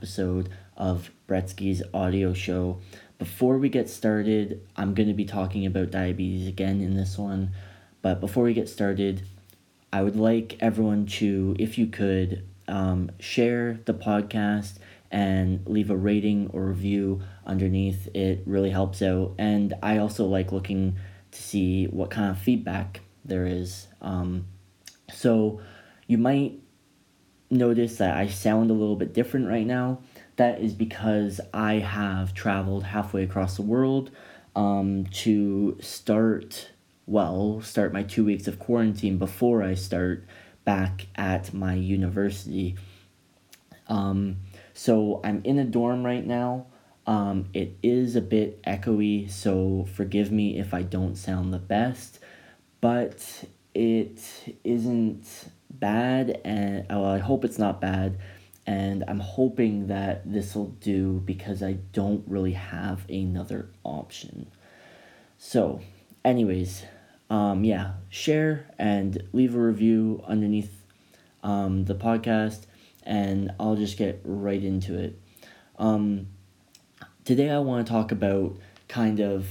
episode of Bretsky's audio show. Before we get started, I'm going to be talking about diabetes again in this one. But before we get started, I would like everyone to, if you could, um, share the podcast and leave a rating or review underneath. It really helps out. And I also like looking to see what kind of feedback there is. Um, so you might notice that I sound a little bit different right now. That is because I have traveled halfway across the world um, to start, well, start my two weeks of quarantine before I start back at my university. Um, so I'm in a dorm right now. Um, it is a bit echoey, so forgive me if I don't sound the best, but it isn't bad, and well, I hope it's not bad, and I'm hoping that this will do because I don't really have another option. So, anyways, um, yeah, share and leave a review underneath um, the podcast, and I'll just get right into it. Um, today, I want to talk about kind of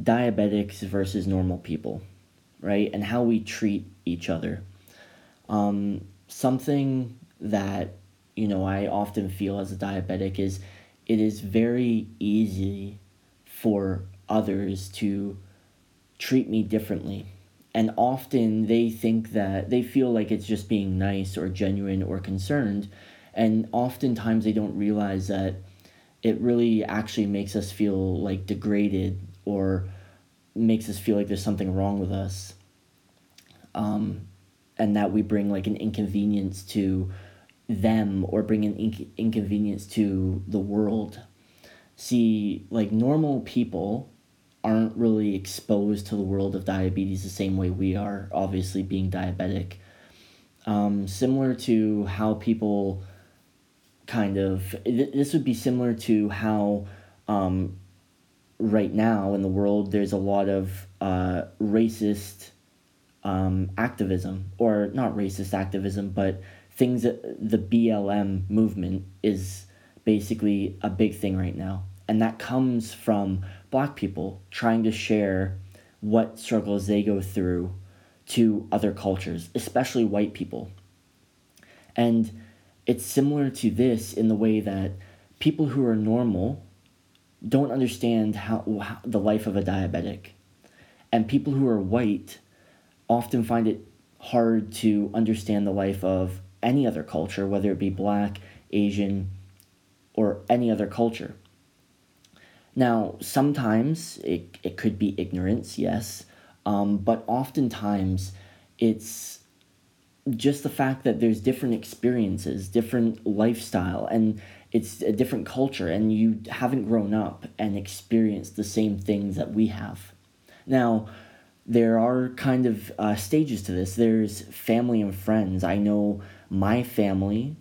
diabetics versus normal people, right? And how we treat each other. Um, something that, you know, I often feel as a diabetic is it is very easy for others to treat me differently. And often they think that they feel like it's just being nice or genuine or concerned. And oftentimes they don't realize that it really actually makes us feel like degraded or makes us feel like there's something wrong with us. Um, and that we bring like an inconvenience to them or bring an inc- inconvenience to the world. See, like normal people aren't really exposed to the world of diabetes the same way we are, obviously, being diabetic. Um, similar to how people kind of, this would be similar to how um, right now in the world there's a lot of uh, racist um, activism, or not racist activism, but things that the BLM movement is basically a big thing right now. And that comes from black people trying to share what struggles they go through to other cultures, especially white people. And it's similar to this in the way that people who are normal don't understand how, how the life of a diabetic. And people who are white often find it hard to understand the life of any other culture, whether it be black, Asian, or any other culture. Now, sometimes it, it could be ignorance, yes, um, but oftentimes it's just the fact that there's different experiences, different lifestyle, and it's a different culture, and you haven't grown up and experienced the same things that we have. Now, there are kind of uh, stages to this. There's family and friends. I know my family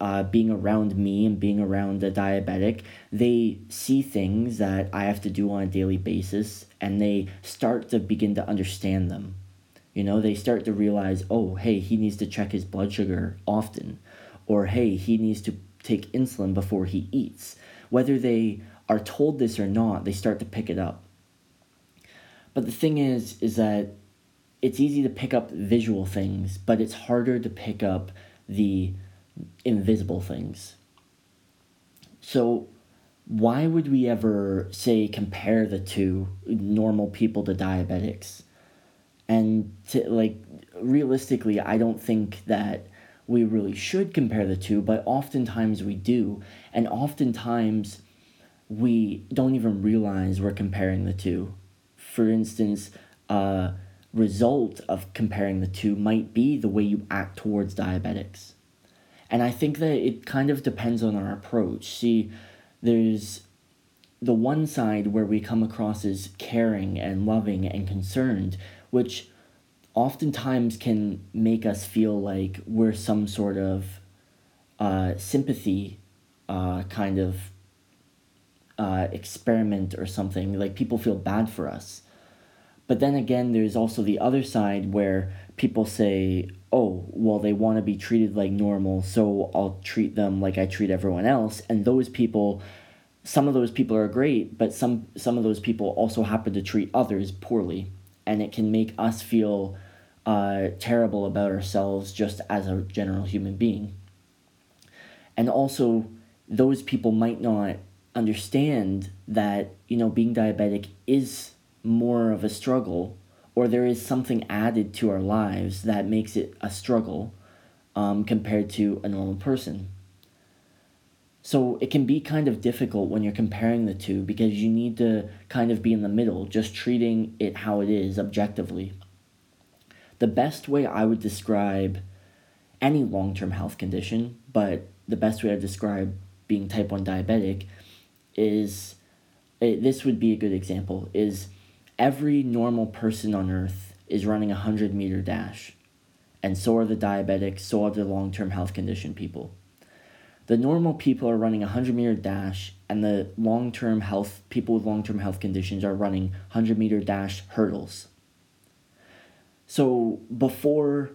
uh, being around me and being around a diabetic, they see things that I have to do on a daily basis and they start to begin to understand them. You know, they start to realize, oh, hey, he needs to check his blood sugar often, or hey, he needs to take insulin before he eats. Whether they are told this or not, they start to pick it up. But the thing is, is that it's easy to pick up visual things, but it's harder to pick up the invisible things. So, why would we ever say compare the two normal people to diabetics? And to like realistically, I don't think that we really should compare the two, but oftentimes we do. And oftentimes we don't even realize we're comparing the two. For instance, a result of comparing the two might be the way you act towards diabetics. And I think that it kind of depends on our approach. See, there's the one side where we come across as caring and loving and concerned, which oftentimes can make us feel like we're some sort of uh, sympathy uh, kind of uh, experiment or something. Like people feel bad for us. But then again, there's also the other side where people say, oh, well, they want to be treated like normal, so I'll treat them like I treat everyone else. And those people, some of those people are great, but some, some of those people also happen to treat others poorly. And it can make us feel uh, terrible about ourselves just as a general human being. And also, those people might not understand that, you know, being diabetic is more of a struggle or there is something added to our lives that makes it a struggle um, compared to a normal person. So it can be kind of difficult when you're comparing the two because you need to kind of be in the middle, just treating it how it is objectively. The best way I would describe any long term health condition, but the best way I describe being type 1 diabetic is it, this would be a good example is every normal person on earth is running a 100 meter dash. And so are the diabetics, so are the long term health condition people. The normal people are running a 100 meter dash, and the long term health people with long term health conditions are running 100 meter dash hurdles. So before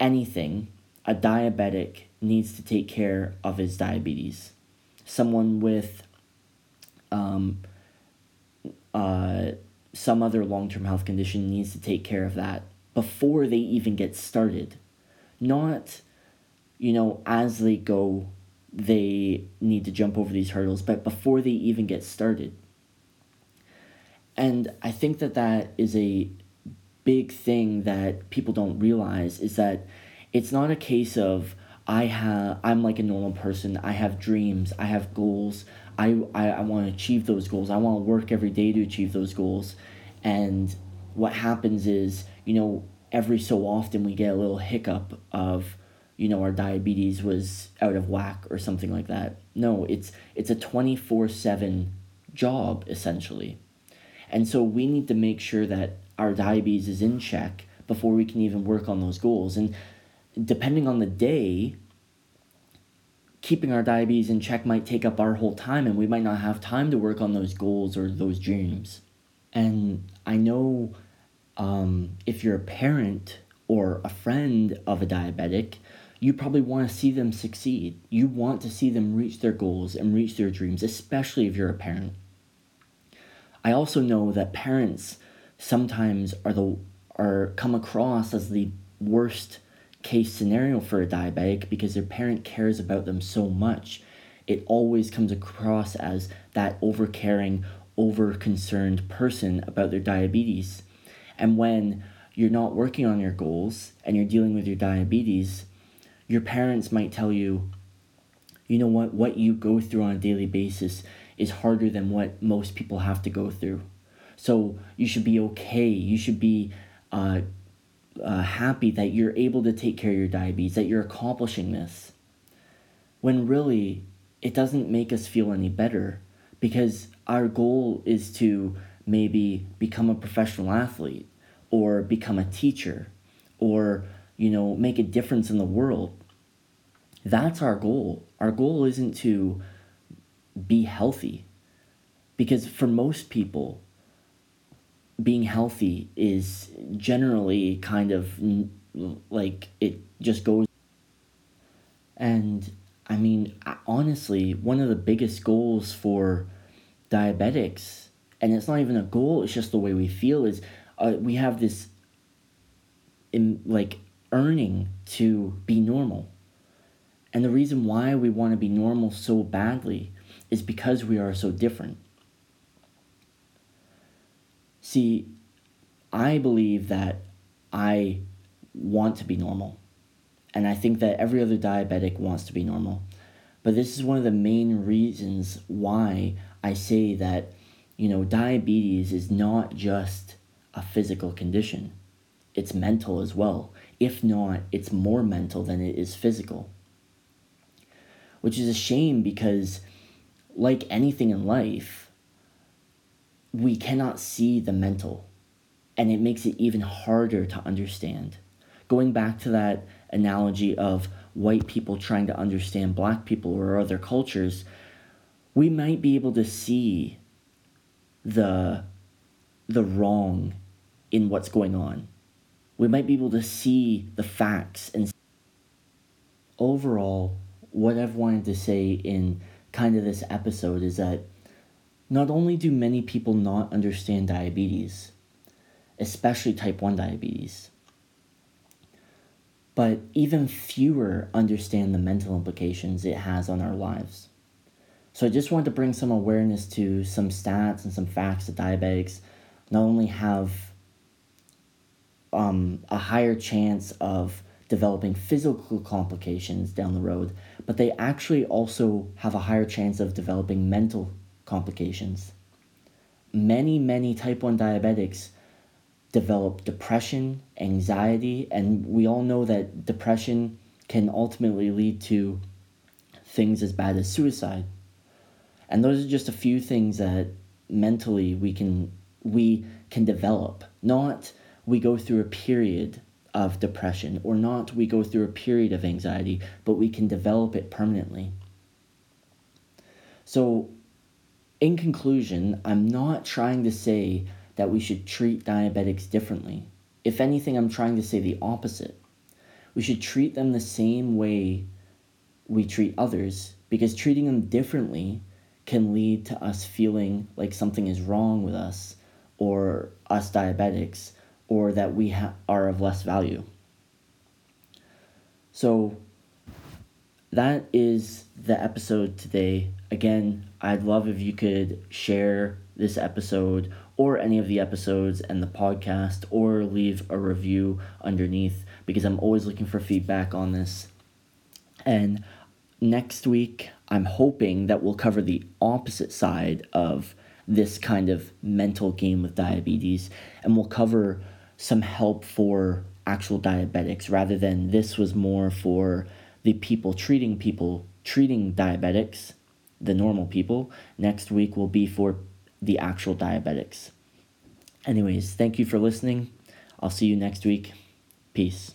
anything, a diabetic needs to take care of his diabetes. Someone with um, uh, some other long term health condition needs to take care of that before they even get started. Not, you know, as they go, they need to jump over these hurdles, but before they even get started. And I think that that is a big thing that people don't realize is that it's not a case of I have I'm like a normal person. I have dreams, I have goals, I, I, I want to achieve those goals. I want to work every day to achieve those goals. And what happens is, you know, every so often we get a little hiccup of, you know, our diabetes was out of whack or something like that. No, it's it's a 24/7 job essentially. And so we need to make sure that our diabetes is in check before we can even work on those goals. And depending on the day, keeping our diabetes in check might take up our whole time and we might not have time to work on those goals or those dreams. And I know um, if you're a parent or a friend of a diabetic, you probably want to see them succeed. You want to see them reach their goals and reach their dreams, especially if you're a parent. I also know that parents sometimes are the are come across as the worst case scenario for a diabetic because their parent cares about them so much. It always comes across as that over caring, over concerned person about their diabetes. And when you're not working on your goals and you're dealing with your diabetes, your parents might tell you, you know what, what you go through on a daily basis is harder than what most people have to go through. So you should be okay. You should be uh, uh, happy that you're able to take care of your diabetes, that you're accomplishing this. When really, it doesn't make us feel any better because our goal is to maybe become a professional athlete or become a teacher or, you know, make a difference in the world. That's our goal. Our goal isn't to be healthy because for most people, being healthy is generally kind of like it just goes. And i mean honestly one of the biggest goals for diabetics and it's not even a goal it's just the way we feel is uh, we have this in like earning to be normal. And the reason why we want to be normal so badly is because we are so different See, I believe that I want to be normal. And I think that every other diabetic wants to be normal. But this is one of the main reasons why I say that, you know, diabetes is not just a physical condition, it's mental as well. If not, it's more mental than it is physical. Which is a shame because, like anything in life, we cannot see the mental, and it makes it even harder to understand. Going back to that analogy of white people trying to understand black people or other cultures, we might be able to see the the wrong in what's going on. we might be able to see the facts and overall what I've wanted to say in kind of this episode is that not only do many people not understand diabetes, especially type 1 diabetes, but even fewer understand the mental implications it has on our lives. So I just wanted to bring some awareness to some stats and some facts that diabetics not only have um, a higher chance of developing physical complications down the road, but they actually also have a higher chance of developing mental complications. Many, many type 1 diabetics develop depression, anxiety, and we all know that depression can ultimately lead to things as bad as suicide. And those are just a few things that mentally we can we can develop. Not we go through a period of depression or not we go through a period of anxiety, but we can develop it permanently. So in conclusion, I'm not trying to say that we should treat diabetics differently. If anything, I'm trying to say the opposite. We should treat them the same way we treat others because treating them differently can lead to us feeling like something is wrong with us or us diabetics or that we ha- are of less value. So that is the episode today. Again, I'd love if you could share this episode or any of the episodes and the podcast or leave a review underneath because I'm always looking for feedback on this. And next week, I'm hoping that we'll cover the opposite side of this kind of mental game with diabetes and we'll cover some help for actual diabetics rather than this was more for the people treating people treating diabetics, the normal people. Next week will be for the actual diabetics. Anyways, thank you for listening. I'll see you next week. Peace.